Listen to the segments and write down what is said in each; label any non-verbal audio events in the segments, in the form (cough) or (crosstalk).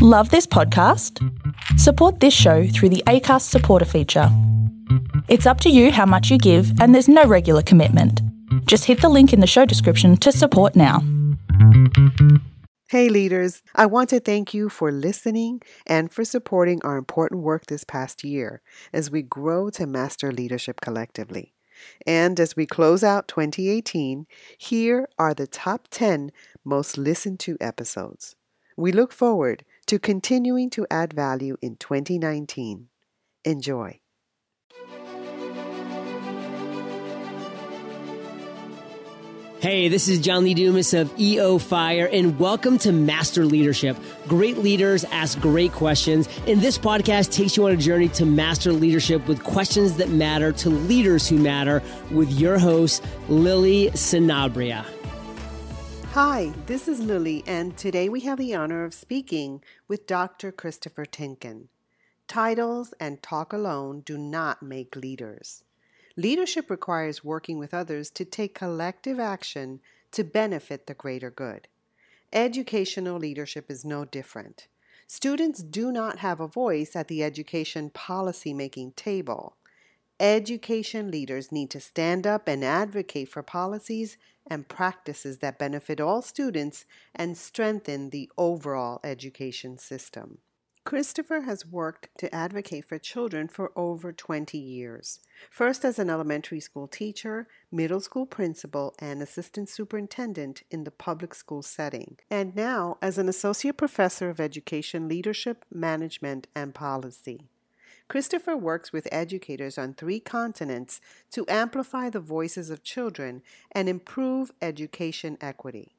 Love this podcast? Support this show through the ACAST supporter feature. It's up to you how much you give, and there's no regular commitment. Just hit the link in the show description to support now. Hey, leaders, I want to thank you for listening and for supporting our important work this past year as we grow to master leadership collectively. And as we close out 2018, here are the top 10 most listened to episodes. We look forward to continuing to add value in 2019. Enjoy. Hey, this is John Lee Dumas of EO Fire, and welcome to Master Leadership. Great leaders ask great questions, and this podcast takes you on a journey to master leadership with questions that matter to leaders who matter with your host, Lily Sanabria. Hi, this is Lily, and today we have the honor of speaking with Dr. Christopher Tienken. Titles and talk alone do not make leaders. Leadership requires working with others to take collective action to benefit the greater good. Educational leadership is no different. Students do not have a voice at the education policy making table. Education leaders need to stand up and advocate for policies and practices that benefit all students and strengthen the overall education system. Christopher has worked to advocate for children for over 20 years, first as an elementary school teacher, middle school principal, and assistant superintendent in the public school setting, and now as an associate professor of education leadership, management, and policy. Christopher works with educators on three continents to amplify the voices of children and improve education equity.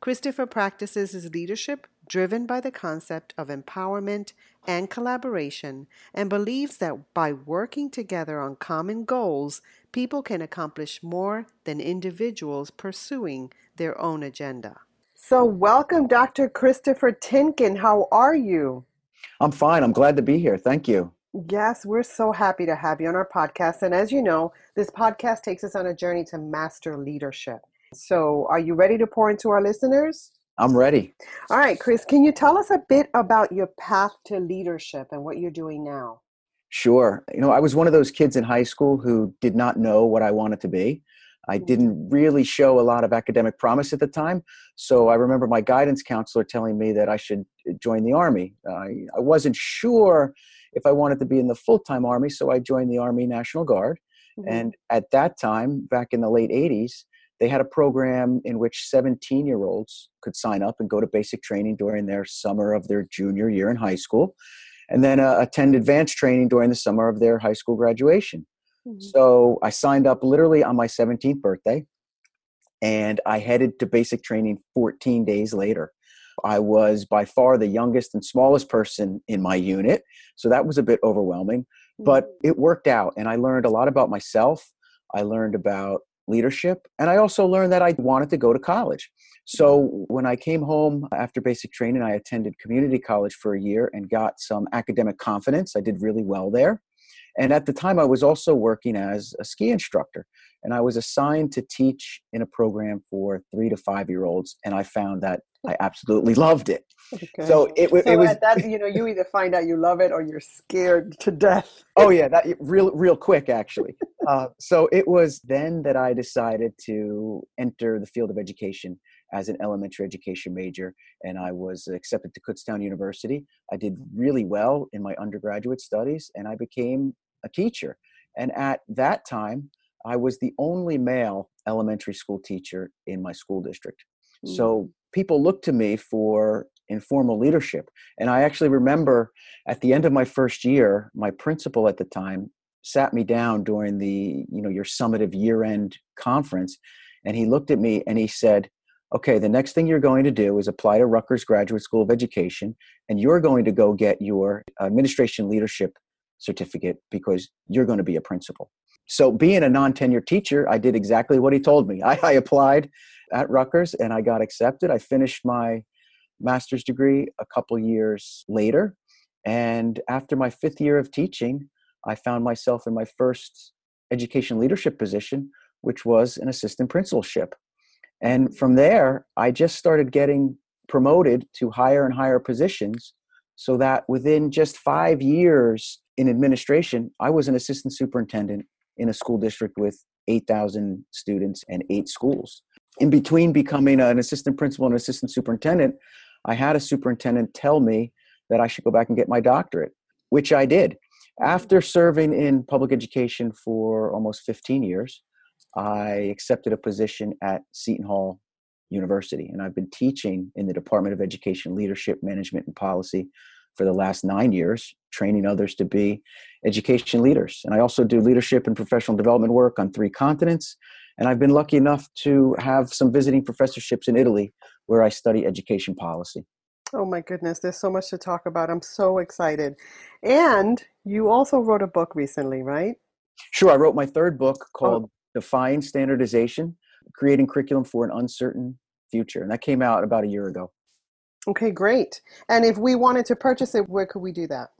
Christopher practices his leadership driven by the concept of empowerment and collaboration and believes that by working together on common goals, people can accomplish more than individuals pursuing their own agenda. So, welcome, Dr. Christopher Tienken. How are you? I'm fine. I'm glad to be here. Thank you. Yes, we're so happy to have you on our podcast. And as you know, this podcast takes us on a journey to master leadership. So, are you ready to pour into our listeners? I'm ready. All right, Chris, can you tell us a bit about your path to leadership and what you're doing now? Sure. You know, I was one of those kids in high school who did not know what I wanted to be. I mm-hmm. didn't really show a lot of academic promise at the time. So I remember my guidance counselor telling me that I should uh, join the Army. I, I wasn't sure if I wanted to be in the full time Army, so I joined the Army National Guard. Mm-hmm. And at that time, back in the late 80s, they had a program in which 17 year olds could sign up and go to basic training during their summer of their junior year in high school and then uh, attend advanced training during the summer of their high school graduation mm-hmm. so i signed up literally on my 17th birthday and i headed to basic training 14 days later i was by far the youngest and smallest person in my unit so that was a bit overwhelming but mm. it worked out and i learned a lot about myself i learned about leadership. And I also learned that I wanted to go to college. So mm. when I came home after basic training, I attended community college for a year and got some academic confidence. I did really well there. And at the time, I was also working as a ski instructor. And I was assigned to teach in a program for three to five year olds. And I found that I absolutely loved it. Okay. So it, it, so it was that you know you either find out you love it or you're scared to death. oh yeah, that real real quick actually. uh, so it was then that I decided to enter the field of education as an elementary education major, and I was accepted to Kutztown University. I did really well in my undergraduate studies, and I became a teacher. And at that time, I was the only male elementary school teacher in my school district. So mm. People looked to me for informal leadership. And I actually remember at the end of my first year, my principal at the time sat me down during the, you know, your summative year-end conference and he looked at me and he said, "Okay, the next thing you're going to do is apply to Rutgers Graduate School of Education and you're going to go get your administration leadership certificate because you're going to be a principal." So being a non-tenured teacher, I did exactly what he told me. (laughs) I, I applied at Rutgers and I got accepted. I finished my master's degree a couple years later. And after my fifth year of teaching, I found myself in my first education leadership position, which was an assistant principalship. And from there, I just started getting promoted to higher and higher positions so that within just five years in administration, I was an assistant superintendent in a school district with 8,000 students and eight schools. In between becoming an assistant principal and assistant superintendent, I had a superintendent tell me that I should go back and get my doctorate, which I did. After serving in public education for almost 15 years, I accepted a position at Seton Hall University, and I've been teaching in the Department of Education Leadership, Management, and Policy for the last nine years, training others to be education leaders. And I also do leadership and professional development work on three continents. And I've been lucky enough to have some visiting professorships in Italy where I study education policy. Oh my goodness, there's so much to talk about. I'm so excited. And you also wrote a book recently, right? Sure. I wrote my third book oh. called oh. Defying Standardization Creating Curriculum for an Uncertain Future. And that came out about a year ago. Okay, great. And if we wanted to purchase it, where could we do that?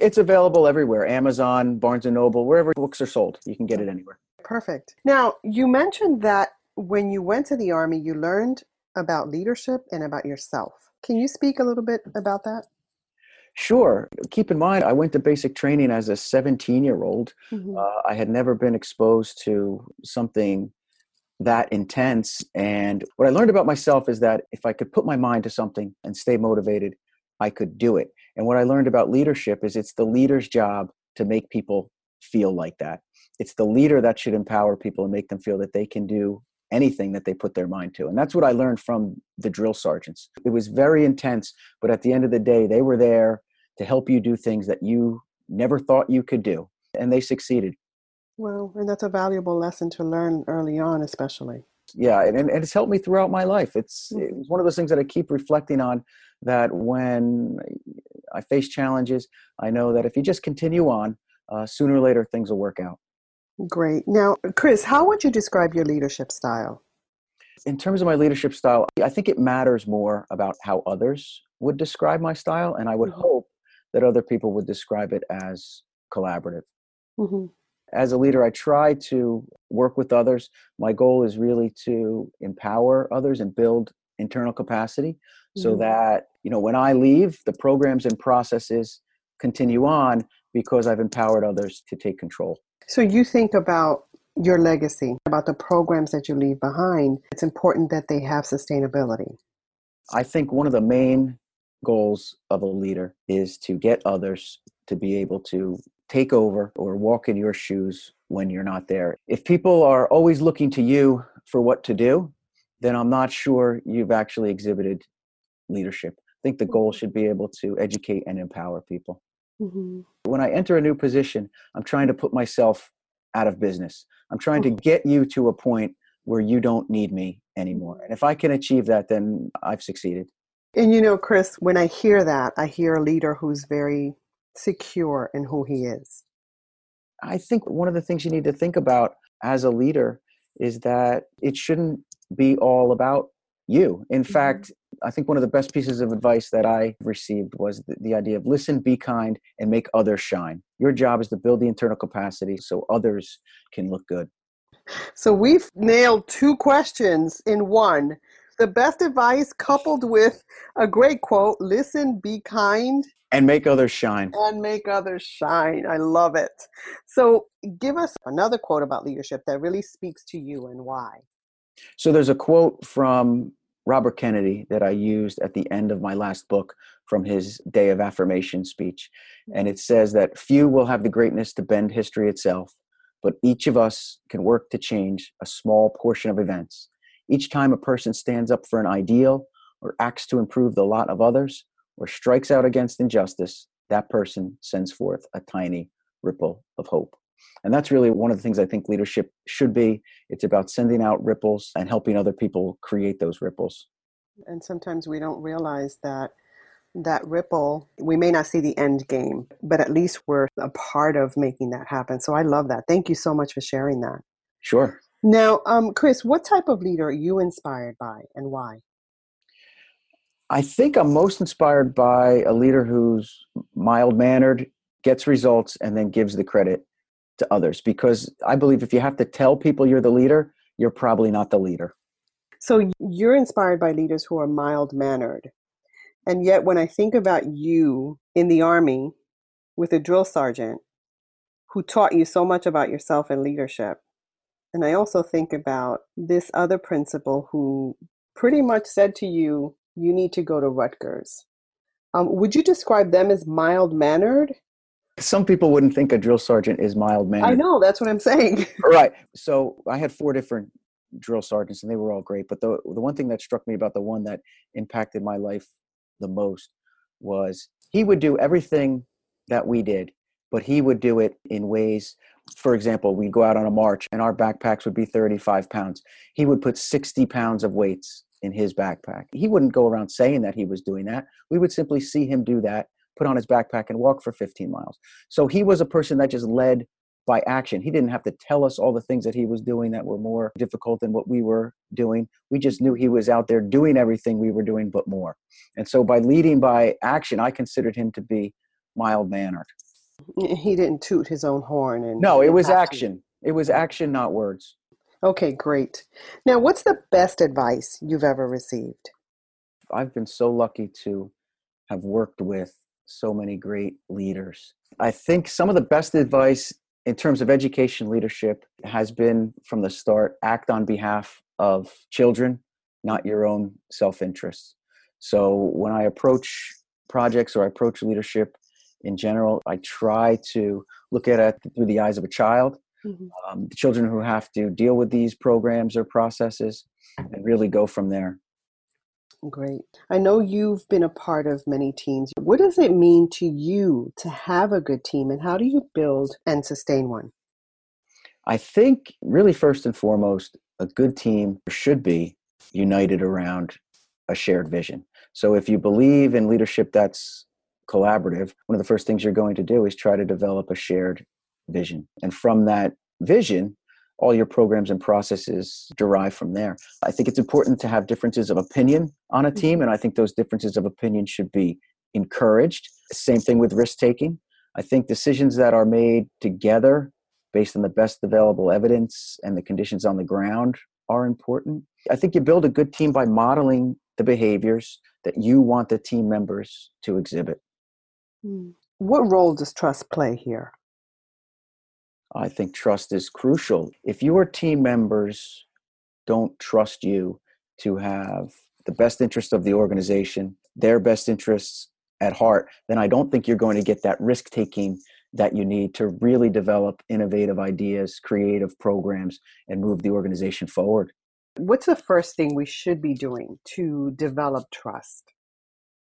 It's available everywhere Amazon, Barnes and Noble, wherever books are sold. You can get it anywhere. Perfect. Now, you mentioned that when you went to the Army, you learned about leadership and about yourself. Can you speak a little bit about that? Sure. Keep in mind, I went to basic training as a 17 year old. Mm-hmm. Uh, I had never been exposed to something that intense. And what I learned about myself is that if I could put my mind to something and stay motivated, I could do it. And what I learned about leadership is it's the leader's job to make people feel like that. It's the leader that should empower people and make them feel that they can do anything that they put their mind to. And that's what I learned from the drill sergeants. It was very intense, but at the end of the day, they were there to help you do things that you never thought you could do. And they succeeded. Well, and that's a valuable lesson to learn early on, especially. Yeah, and, and it's helped me throughout my life. It's, mm-hmm. it's one of those things that I keep reflecting on that when I face challenges, I know that if you just continue on, uh, sooner or later things will work out. Great. Now, Chris, how would you describe your leadership style? In terms of my leadership style, I think it matters more about how others would describe my style, and I would mm-hmm. hope that other people would describe it as collaborative. Mm-hmm as a leader, I try to work with others. My goal is really to empower others and build internal capacity so mm-hmm. that, you know, when I leave, the programs and processes continue on because I've empowered others to take control. So you think about your legacy, about the programs that you leave behind. It's important that they have sustainability. I think one of the main goals of a leader is to get others to be able to take over or walk in your shoes when you're not there. If people are always looking to you for what to do, then I'm not sure you've actually exhibited leadership. I think the goal should be able to educate and empower people. Mm-hmm. When I enter a new position, I'm trying to put myself out of business. I'm trying to get you to a point where you don't need me anymore. And if I can achieve that, then I've succeeded. And you know, Chris, when I hear that, I hear a leader who's very secure in who he is? I think one of the things you need to think about as a leader is that it shouldn't be all about you. In mm-hmm. fact, I think one of the best pieces of advice that I received was the, the, idea of listen, be kind, and make others shine. Your job is to build the internal capacity so others can look good. So we've nailed two questions in one. The best advice coupled with a great quote listen, be kind, and make others shine. And make others shine. I love it. So, give us another quote about leadership that really speaks to you and why. So, there's a quote from Robert Kennedy that I used at the end of my last book from his Day of Affirmation speech. And it says that few will have the greatness to bend history itself, but each of us can work to change a small portion of events. Each time a person stands up for an ideal or acts to improve the lot of others, or strikes out against injustice, that person sends forth a tiny ripple of hope. And that's really one of the things I think leadership should be. It's about sending out ripples and helping other people create those ripples. And sometimes we don't realize that that ripple, we may not see the end game, but at least we're a part of making that happen. So I love that. Thank you so much for sharing that. Sure. Now, um, Chris, what type of leader are you inspired by and why? I think I'm most inspired by a leader who's mild mannered, gets results, and then gives the credit to others. Because I believe if you have to tell people you're the leader, you're probably not the leader. So you're inspired by leaders who are mild mannered. And yet, when I think about you in the Army with a drill sergeant who taught you so much about yourself and leadership, and I also think about this other principal who pretty much said to you, you need to go to Rutgers. Um, would you describe them as mild mannered? Some people wouldn't think a drill sergeant is mild mannered. I know, that's what I'm saying. (laughs) right. So I had four different drill sergeants and they were all great. But the, the one thing that struck me about the one that impacted my life the most was he would do everything that we did, but he would do it in ways for example, we'd go out on a march and our backpacks would be 35 pounds. He would put 60 pounds of weights in his backpack. He wouldn't go around saying that he was doing that. We would simply see him do that, put on his backpack, and walk for 15 miles. So he was a person that just led by action. He didn't have to tell us all the things that he was doing that were more difficult than what we were doing. We just knew he was out there doing everything we were doing, but more. And so by leading by action, I considered him to be mild mannered. He didn't toot his own horn and No, it was action. It was action, not words. Okay, great. Now, what's the best advice you've ever received? I've been so lucky to have worked with so many great leaders. I think some of the best advice in terms of education leadership has been from the start act on behalf of children, not your own self interest. So when I approach projects or I approach leadership in general, I try to look at it through the eyes of a child mm-hmm. um, the children who have to deal with these programs or processes, and really go from there. Great. I know you've been a part of many teams. What does it mean to you to have a good team, and how do you build and sustain one? I think, really, first and foremost, a good team should be united around a shared vision. So, if you believe in leadership that's collaborative, one of the first things you're going to do is try to develop a shared vision. And from that vision, all your programs and processes derive from there. I think it's important to have differences of opinion on a team, mm-hmm. and I think those differences of opinion should be encouraged. Same thing with risk taking. I think decisions that are made together based on the best available evidence and the conditions on the ground are important. I think you build a good team by modeling the behaviors that you want the team members to exhibit. Hmm. What role does trust play here? I think trust is crucial. If your team members don't trust you to have the best interest of the organization, their best interests at heart, then I don't think you're going to get that risk taking that you need to really develop innovative ideas, creative programs, and move the organization forward. What's the first thing we should be doing to develop trust?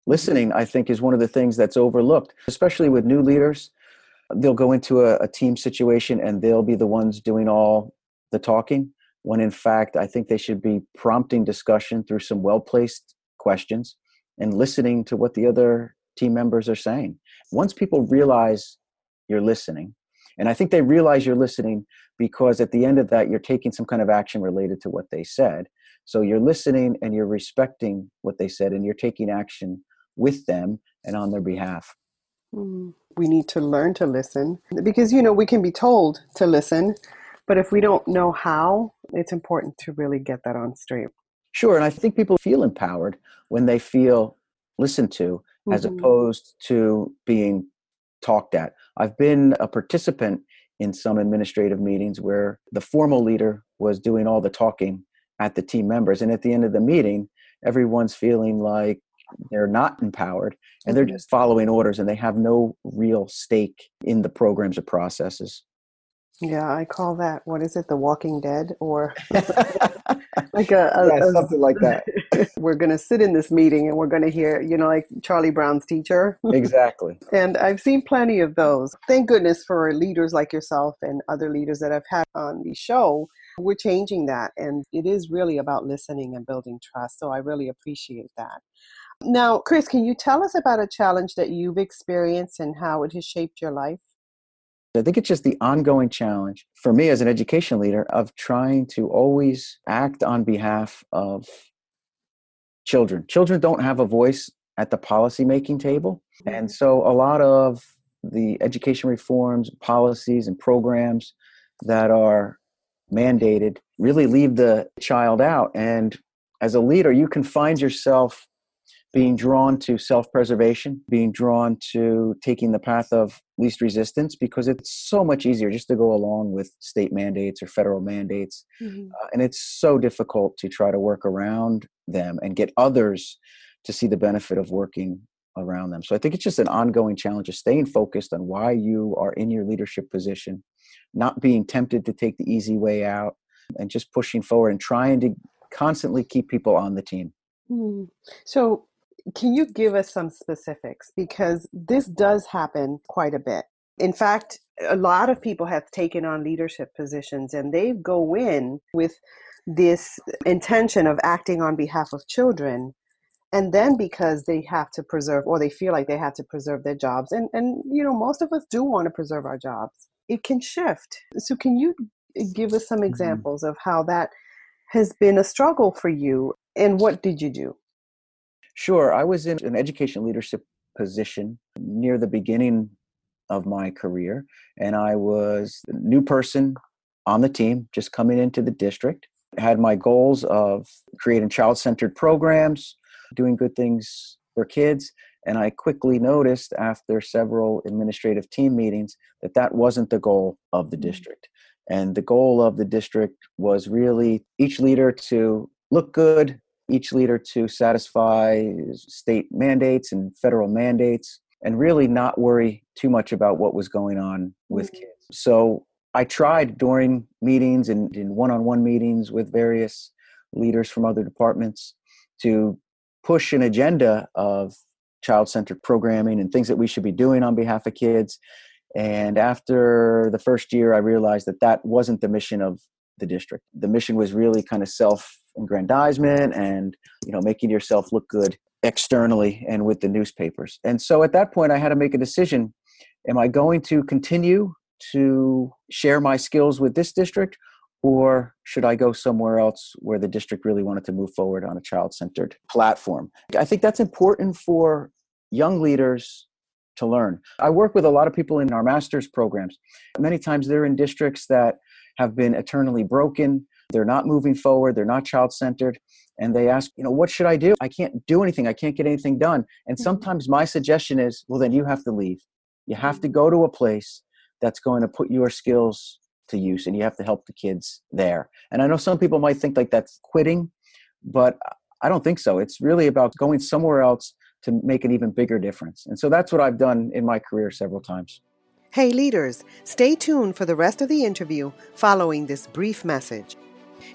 Listening, I think, is one of the things that's overlooked, especially with new leaders they'll go into a, a team situation and they'll be the ones doing all the talking when in fact i think they should be prompting discussion through some well placed questions and listening to what the other team members are saying. Once people realize you're listening and i think they realize you're listening because at the end of that you're taking some kind of action related to what they said. So you're listening and you're respecting what they said and you're taking action with them and on their behalf. Mm we need to learn to listen because you know we can be told to listen but if we don't know how it's important to really get that on straight sure and i think people feel empowered when they feel listened to mm-hmm. as opposed to being talked at i've been a participant in some administrative meetings where the formal leader was doing all the talking at the team members and at the end of the meeting everyone's feeling like they're not empowered and they're mm-hmm. just following orders and they have no real stake in the programs or processes. Yeah i call that what is it the walking dead or (laughs) like a, a, yeah, something like that. (laughs) we're going to sit in this meeting and we're going to hear you know like charlie brown's teacher. Exactly. (laughs) And i've seen plenty of those. Thank goodness for leaders like yourself and other leaders that i've had on the show. We're changing that and it is really about listening and building trust so i really appreciate that now, Chris, can you tell us about a challenge that you've experienced and how it has shaped your life? I think it's just the ongoing challenge for me as an education leader of trying to always act on behalf of children. Children don't have a voice at the policy making table. And mm-hmm. so a lot of the education reforms, policies, and programs that are mandated really leave the child out. And as a leader, you can find yourself being drawn to self preservation, being drawn to taking the path of least resistance because it's so much easier just to go along with state mandates or federal mandates. Mm-hmm. Uh, and it's so difficult to try to work around them and get others to see the benefit of working around them. So I think it's just an ongoing challenge of staying focused on why you are in your leadership position, not being tempted to take the easy way out, and just pushing forward and trying to constantly keep people on the team. Mm. So can you give us some specifics? Because this does happen quite a bit. In fact, a lot of people have taken on leadership positions and they go in with this intention of acting on behalf of children. And then because they have to preserve or they feel like they have to preserve their jobs, and, and you know, most of us do want to preserve our jobs, it can shift. So, can you give us some mm-hmm. examples of how that has been a struggle for you and what did you do? Sure. I was in an education leadership position near the beginning of my career, and I was a new person on the team, just coming into the district. I had my goals of creating child centered programs, doing good things for kids. And I quickly noticed after several administrative team meetings that that wasn't the goal of the mm. district. And the goal of the district was really each leader to look good, each leader to satisfy state mandates and federal mandates and really not worry too much about what was going on with mm-hmm. kids. So I tried during meetings and in one on one meetings with various leaders from other departments to push an agenda of child centered programming and things that we should be doing on behalf of kids. And after the first year, I realized that that wasn't the mission of the district. The mission was really kind of self aggrandizement and you know making yourself look good externally and with the newspapers. And so at that point i had to make a decision. Am i going to continue to share my skills with this district or should i go somewhere else where the district really wanted to move forward on a child-centered platform? I think that's important for young leaders to learn. I work with a lot of people in our master's programs. Many times they're in districts that have been eternally broken they're not moving forward. They're not child centered and they ask you know what should i do? I can't do anything. I can't get anything done. And mm-hmm. sometimes my suggestion is well then you have to leave. You have to go to a place that's going to put your skills to use and you have to help the kids there. And i know some people might think like that's quitting but i don't think so. It's really about going somewhere else to make an even bigger difference. And so that's what i've done in my career several times. Hey, leaders, stay tuned for the rest of the interview following this brief message.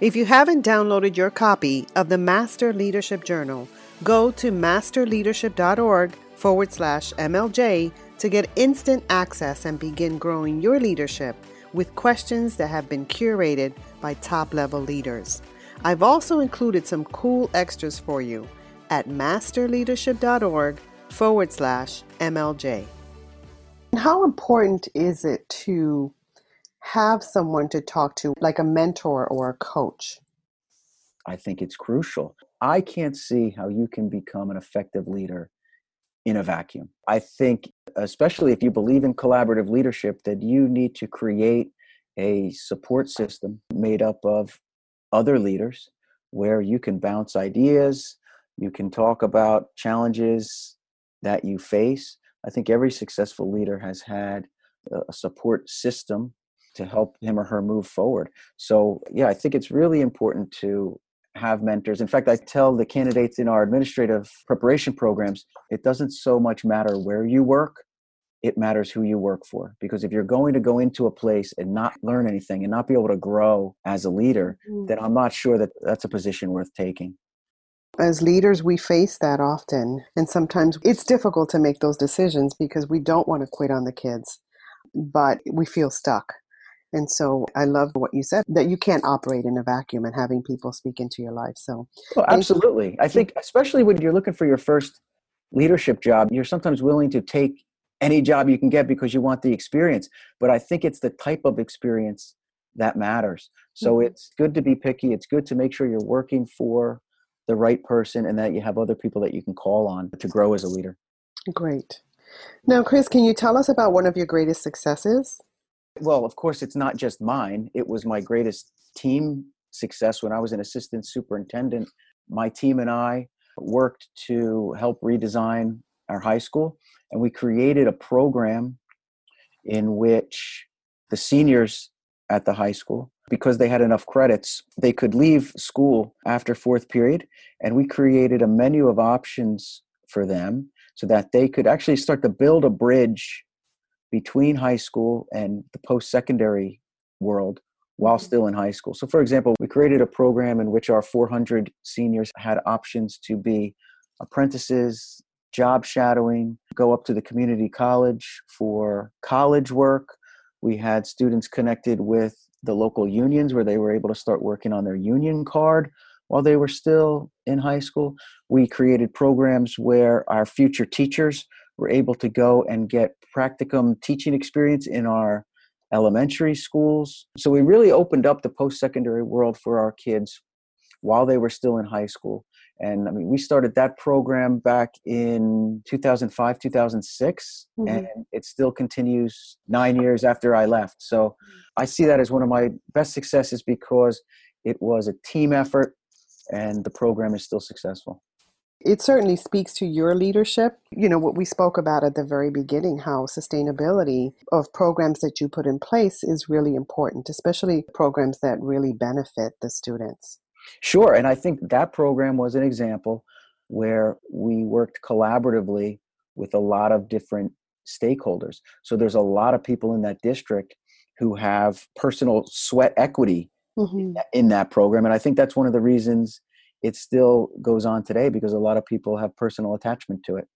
If you haven't downloaded your copy of the Master Leadership Journal, go to masterleadership.org forward slash MLJ to get instant access and begin growing your leadership with questions that have been curated by top level leaders. I've also included some cool extras for you at masterleadership.org forward slash MLJ. How important is it to have someone to talk to, like a mentor or a coach? I think it's crucial. I can't see how you can become an effective leader in a vacuum. I think, especially if you believe in collaborative leadership, that you need to create a support system made up of other leaders where you can bounce ideas, you can talk about challenges that you face. I think every successful leader has had a support system to help him or her move forward. So, yeah, I think it's really important to have mentors. In fact, I tell the candidates in our administrative preparation programs it doesn't so much matter where you work, it matters who you work for. Because if you're going to go into a place and not learn anything and not be able to grow as a leader, mm-hmm. then I'm not sure that that's a position worth taking. As leaders, we face that often. And sometimes it's difficult to make those decisions because we don't want to quit on the kids, but we feel stuck. And so I love what you said that you can't operate in a vacuum and having people speak into your life. So, well, absolutely. I think, especially when you're looking for your first leadership job, you're sometimes willing to take any job you can get because you want the experience. But I think it's the type of experience that matters. So mm-hmm. it's good to be picky. It's good to make sure you're working for the right person and that you have other people that you can call on to grow as a leader. Great. Now, Chris, can you tell us about one of your greatest successes? Well, of course, it's not just mine. It was my greatest team success when I was an assistant superintendent. My team and I worked to help redesign our high school, and we created a program in which the seniors at the high school because they had enough credits they could leave school after fourth period and we created a menu of options for them so that they could actually start to build a bridge between high school and the post secondary world while mm-hmm. still in high school. So, for example, we created a program in which our 400 seniors had options to be apprentices, job shadowing, go up to the community college for college work. We had students connected with the local unions where they were able to start working on their union card while they were still in high school. We created programs where our future teachers were able to go and get practicum teaching experience in our elementary schools. So we really opened up the post secondary world for our kids while they were still in high school. And I mean, we started that program back in 2005, 2006, mm-hmm. and it still continues nine years after I left. So I see that as one of my best successes because it was a team effort and the program is still successful. It certainly speaks to your leadership. You know, what we spoke about at the very beginning, how sustainability of programs that you put in place is really important, especially programs that really benefit the students. Sure. And I think that program was an example where we worked collaboratively with a lot of different stakeholders. So there's a lot of people in that district who have personal sweat equity mm-hmm. in that program. And I think that's one of the reasons it still goes on today because a lot of people have personal attachment to it.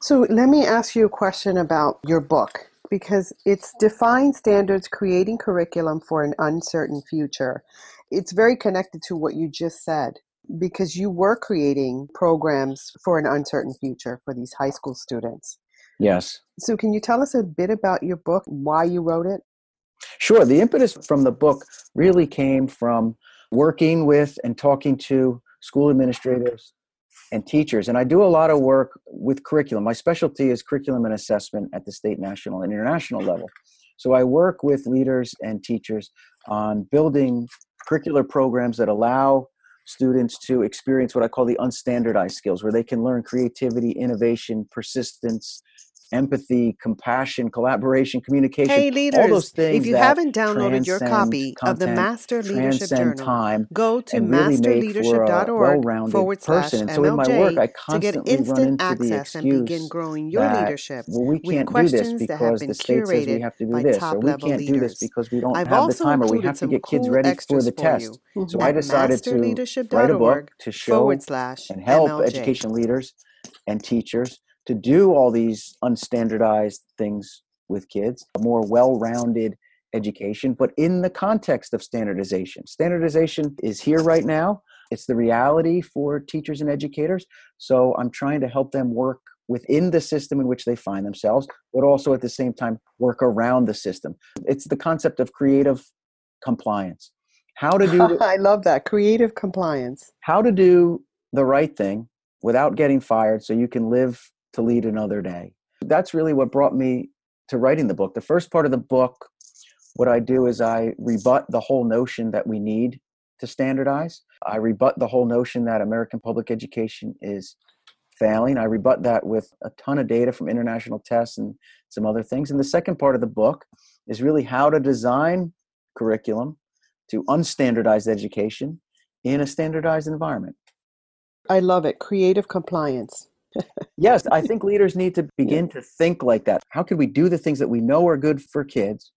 So let me ask you a question about your book because it's defined standards creating curriculum for an uncertain future. It's very connected to what you just said because you were creating programs for an uncertain future for these high school students. Yes. So can you tell us a bit about your book, why you wrote it? Sure. The impetus from the book really came from working with and talking to school administrators and teachers. And I do a lot of work with curriculum. My specialty is curriculum and assessment at the state, national, and international level. So I work with leaders and teachers on building curricular programs that allow students to experience what I call the unstandardized skills, where they can learn creativity, innovation, persistence, empathy, compassion, collaboration, communication. Hey, leaders, all those things if you haven't downloaded your copy content, of the Master Leadership Journal, time, go to masterleadership.org forward slash MLJ so in my work, I to get instant access and begin growing your that, leadership well, we can't do this because the state says we have to do this, or we can't do this because we don't I've have the time, or we have to get kids cool ready for the test. So I decided to write a book to show and help education leaders and teachers to do all these unstandardized things with kids, a more well rounded education, but in the context of standardization. Standardization is here right now, it's the reality for teachers and educators. So I'm trying to help them work within the system in which they find themselves, but also at the same time work around the system. It's the concept of creative compliance. How to do (laughs) I love that creative compliance. How to do the right thing without getting fired so you can live to lead another day. That's really what brought me to writing the book. The first part of the book, what I do is I rebut the whole notion that we need to standardize. I rebut the whole notion that American public education is failing. I rebut that with a ton of data from international tests and some other things. And the second part of the book is really how to design curriculum to unstandardized education in a standardized environment. I love it. Creative compliance yes, I think leaders need to (laughs) begin to think like that. How can we do the things that we know are good for kids,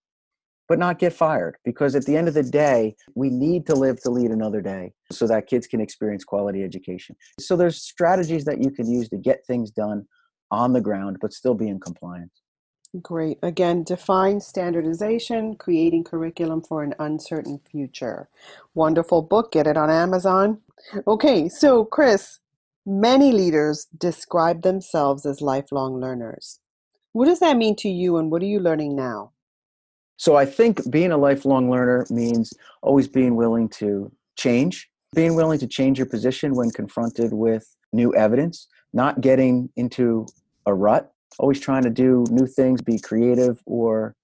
but not get fired? Because at the end of the day, we need to live to lead another day so that kids can experience quality education. So there's strategies that you can use to get things done on the ground, but still be in compliance. Great. Again, Defying Standardization, creating curriculum for an uncertain future. Wonderful book. Get it on Amazon. Okay, so Chris, Many leaders describe themselves as lifelong learners. What does that mean to you, and what are you learning now? So, I think being a lifelong learner means always being willing to change, being willing to change your position when confronted with new evidence, not getting into a rut, always trying to do new things, be creative or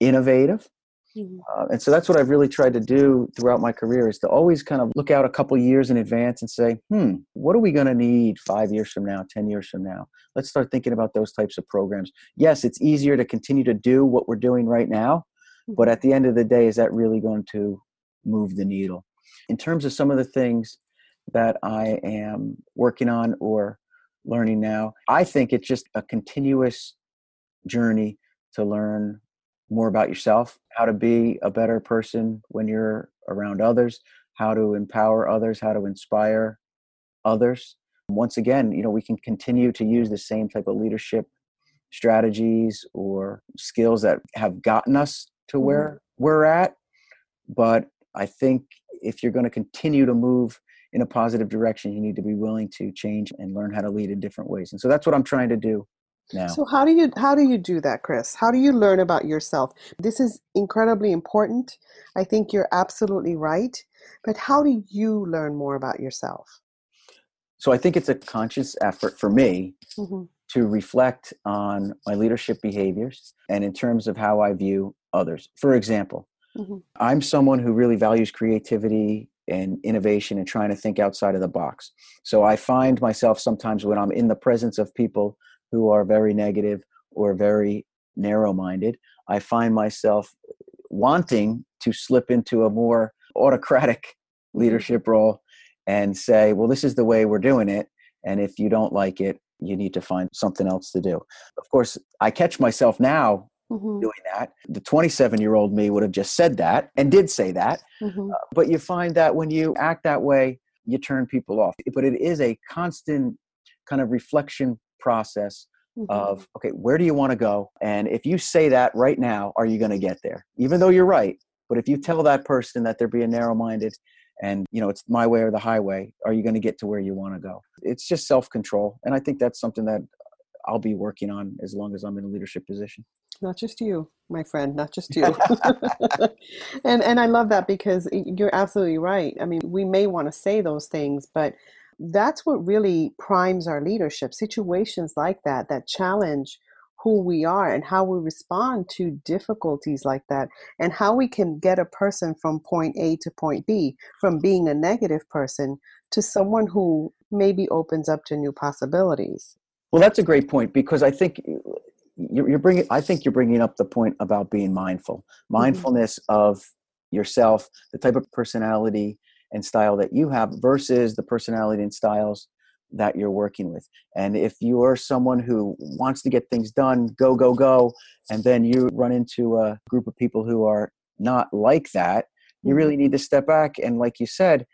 innovative. Mm-hmm. Uh, and so that's what I've really tried to do throughout my career is to always kind of look out a couple years in advance and say, hmm, what are we going to need five years from now, 10 years from now? Let's start thinking about those types of programs. Yes, it's easier to continue to do what we're doing right now, but mm-hmm. at the end of the day, is that really going to move the needle? In terms of some of the things that I am working on or learning now, I think it's just a continuous journey to learn more about yourself, how to be a better person when you're around others, how to empower others, how to inspire others. Once again, you know, we can continue to use the same type of leadership strategies or skills that have gotten us to mm-hmm. where we're at. But I think if you're going to continue to move in a positive direction, you need to be willing to change and learn how to lead in different ways. And so that's what I'm trying to do now. So how do you how do you do that, Chris? How do you learn about yourself? This is incredibly important. I think you're absolutely right. But how do you learn more about yourself? So I think it's a conscious effort for me mm-hmm. to reflect on my leadership behaviors and in terms of how I view others. For example, mm-hmm. I'm someone who really values creativity and innovation and trying to think outside of the box. So I find myself sometimes when I'm in the presence of people who are very negative or very narrow minded, I find myself wanting to slip into a more autocratic (laughs) mm-hmm. leadership role and say, well, this is the way we're doing it. And if you don't like it, you need to find something else to do. Of course, I catch myself now mm-hmm. doing that. The 27 year old me would have just said that and did say that. Mm-hmm. Uh, but you find that when you act that way, you turn people off. But it is a constant kind of reflection process mm-hmm. of okay where do you want to go? And if you say that right now are you going to get there? Even though you're right but if you tell that person that they're being narrow minded and you know it's my way or the highway are you going to get to where you want to go? It's just self control and i think that's something that i'll be working on as long as i'm in a leadership position. Not just you my friend not just you. (laughs) (laughs) And and i love that because you're absolutely right. I mean we may want to say those things but that's what really primes our leadership situations like that that challenge who we are and how we respond to difficulties like that and how we can get a person from point A to point B from being a negative person to someone who maybe opens up to new possibilities. Well, that's a great point because I think you're, bringing. I think you're bringing up the point about being mindful, mm-hmm. mindfulness mm-hmm. of yourself, the type of personality and style that you have versus the personality and styles that you're working with. And if you are someone who wants to get things done, go, go, go, and then you run into a group of people who are not like that, you mm-hmm. really need to step back and, like you said,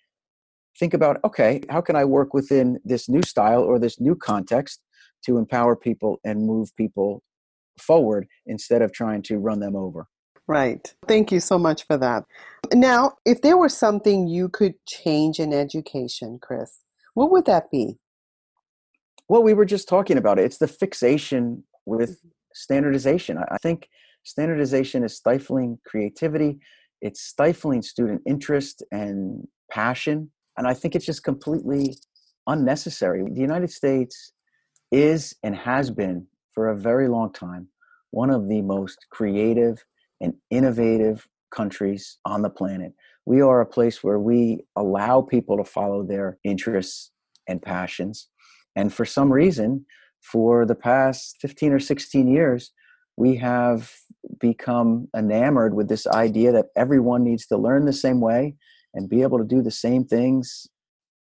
think about okay, how can I work within this new style or this new context to empower people and move people forward instead of trying to run them over? Right. Thank you so much for that. Now, if there was something you could change in education, Chris, what would that be? Well, we were just talking about it. It's the fixation with mm-hmm. standardization. I think standardization is stifling creativity, it's stifling student interest and passion. And I think it's just completely unnecessary. The United States is and has been for a very long time one of the most creative and innovative countries on the planet. We are a place where we allow people to follow their interests and passions. And for some reason, for the past 15 or 16 years, we have become enamored with this idea that everyone needs to learn the same way and be able to do the same things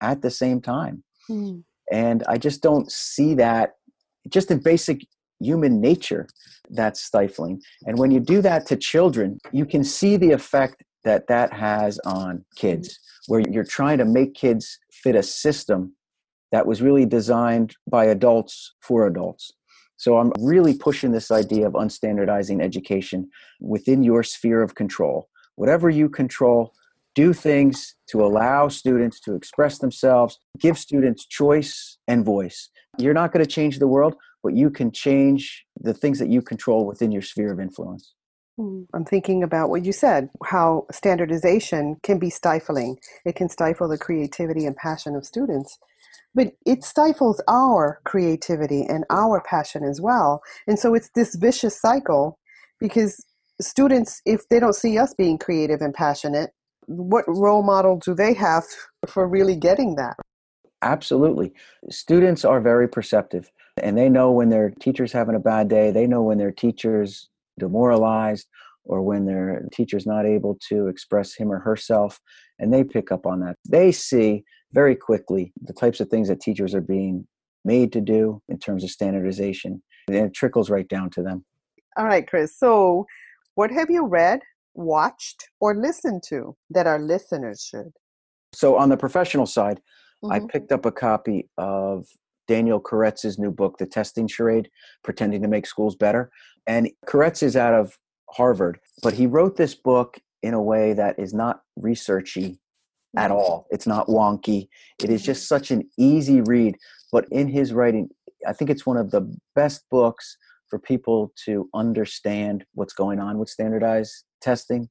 at the same time. Mm. And I just don't see that just in basic human nature that's stifling. And when you do that to children, you can see the effect that that has on kids, where you're trying to make kids fit a system that was really designed by adults for adults. So I'm really pushing this idea of unstandardizing education within your sphere of control. Whatever you control, do things to allow students to express themselves, give students choice and voice. You're not going to change the world, but you can change the things that you control within your sphere of influence. Hmm. I'm thinking about what you said, how standardization can be stifling. It can stifle the creativity and passion of students, but it stifles our creativity and our passion as well. And so it's this vicious cycle because students, if they don't see us being creative and passionate, what role model do they have for really getting that? Absolutely. Students are very perceptive and they know when their teacher's having a bad day. They know when their teacher's demoralized or when their teacher's not able to express him or herself. And they pick up on that. They see very quickly the types of things that teachers are being made to do in terms of standardization. And it trickles right down to them. All right, Chris. So, what have you read, watched, or listened to that our listeners should? So, on the professional side, Mm-hmm. I picked up a copy of Daniel Koretz's new book, The Testing Charade Pretending to Make Schools Better. And Koretz is out of Harvard, but he wrote this book in a way that is not researchy at all. It's not wonky. It is just such an easy read. But in his writing, I think it's one of the best books for people to understand what's going on with standardized testing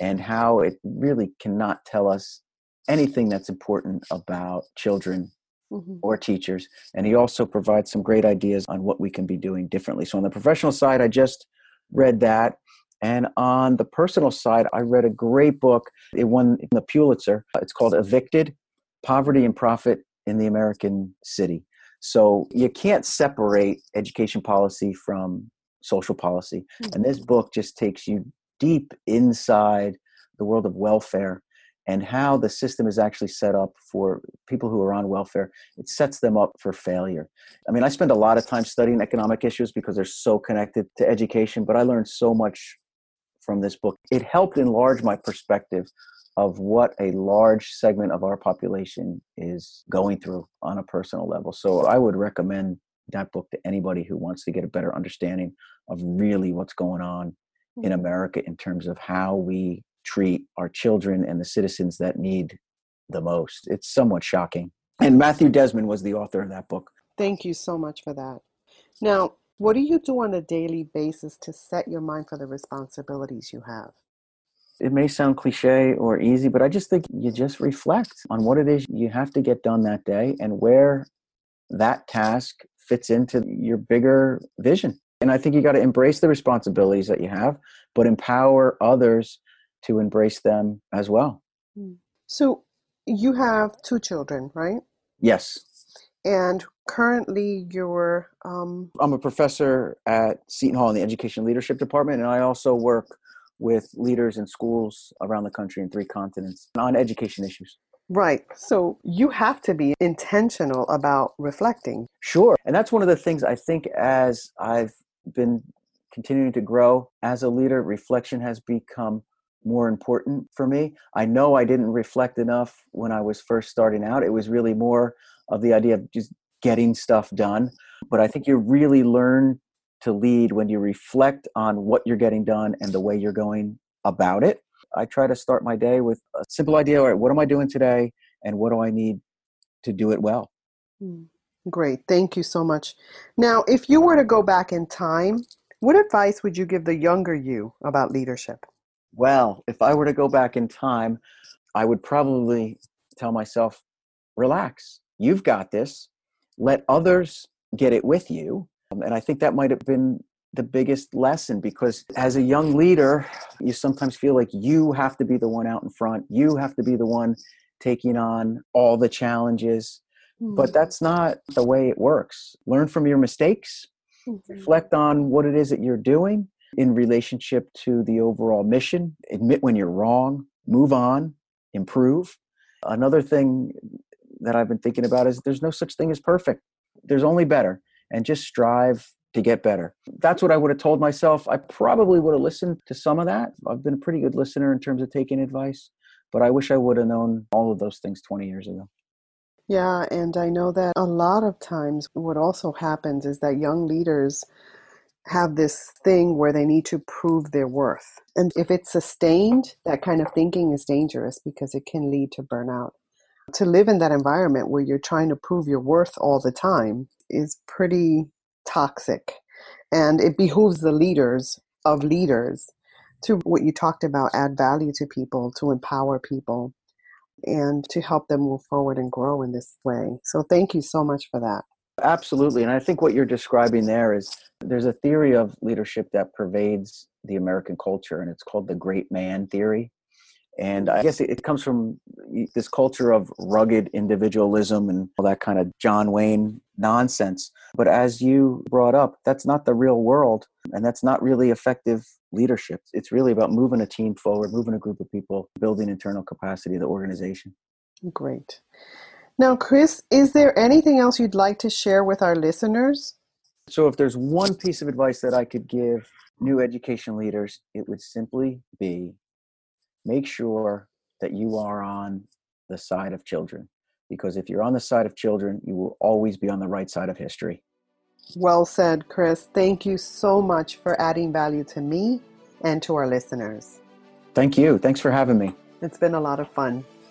and how it really cannot tell us anything that's important about children Mhm. or teachers. And he also provides some great ideas on what we can be doing differently. So, on the professional side, I just read that. And on the personal side, I read a great book. It won the Pulitzer. It's called Evicted Poverty and Profit in the American City. So, you can't separate education policy from social policy. And this book just takes you deep inside the world of welfare and how the system is actually set up for people who are on welfare. It sets them up for failure. I mean, I spend a lot of time studying economic issues because they're so connected to education, but I learned so much from this book. It helped enlarge my perspective of what a large segment of our population is going through on a personal level. So I would recommend that book to anybody who wants to get a better understanding of really what's going on in hmm. America in terms of how we treat our children and the citizens that need the most. It's somewhat shocking. And Matthew Desmond was the author of that book. Thank you so much for that. Now, what do you do on a daily basis to set your mind for the responsibilities you have? It may sound cliche or easy, but I just think you just reflect on what it is you have to get done that day and where that task fits into your bigger vision. And I think you got to embrace the responsibilities that you have, but empower others to embrace them as well. So, you have two children, right? Yes. And currently, you're um, I'm a professor at Seton Hall in the Education Leadership Department, and I also work with leaders in schools around the country in three continents on education issues. right. So, you have to be intentional about reflecting. Sure. And that's one of the things I think as I've been continuing to grow as a leader, reflection has become more important for me. I know I didn't reflect enough when I was first starting out. It was really more of the idea of just getting stuff done. But I think you really learn to lead when you reflect on what you're getting done and the way you're going about it. I try to start my day with a simple idea all right, what am I doing today? And what do I need to do it well? Hmm. Great. Thank you so much. Now, if you were to go back in time, what advice would you give the younger you about leadership? Well, if I were to go back in time, I would probably tell myself, relax, you've got this. Let others get it with you. Um, and I think that might have been the biggest lesson because as a young leader, you sometimes feel like you have to be the one out in front, you have to be the one taking on all the challenges. But that's not the way it works. Learn from your mistakes, reflect on what it is that you're doing in relationship to the overall mission, admit when you're wrong, move on, improve. Another thing that I've been thinking about is there's no such thing as perfect. There's only better and just strive to get better. That's what I would have told myself. I probably would have listened to some of that. I've been a pretty good listener in terms of taking advice, but I wish I would have known all of those things 20 years ago. Yeah, and I know that a lot of times what also happens is that young leaders have this thing where they need to prove their worth. And if it's sustained, that kind of thinking is dangerous because it can lead to burnout. To live in that environment where you're trying to prove your worth all the time is pretty toxic. And it behooves the leaders of leaders to what you talked about add value to people, to empower people, and to help them move forward and grow in this way. So, thank you so much for that. Absolutely. And I think what you're describing there is there's a theory of leadership that pervades the American culture, and it's called the great man theory. And I guess it comes from this culture of rugged individualism and all that kind of John Wayne nonsense. But as you brought up, that's not the real world, and that's not really effective leadership. It's really about moving a team forward, moving a group of people, building internal capacity of the organization. Great. Now, Chris, is there anything else you'd like to share with our listeners? So, if there's one piece of advice that I could give new education leaders, it would simply be make sure that you are on the side of children. Because if you're on the side of children, you will always be on the right side of history. Well said, Chris. Thank you so much for adding value to me and to our listeners. Thank you. Thanks for having me. It's been a lot of fun.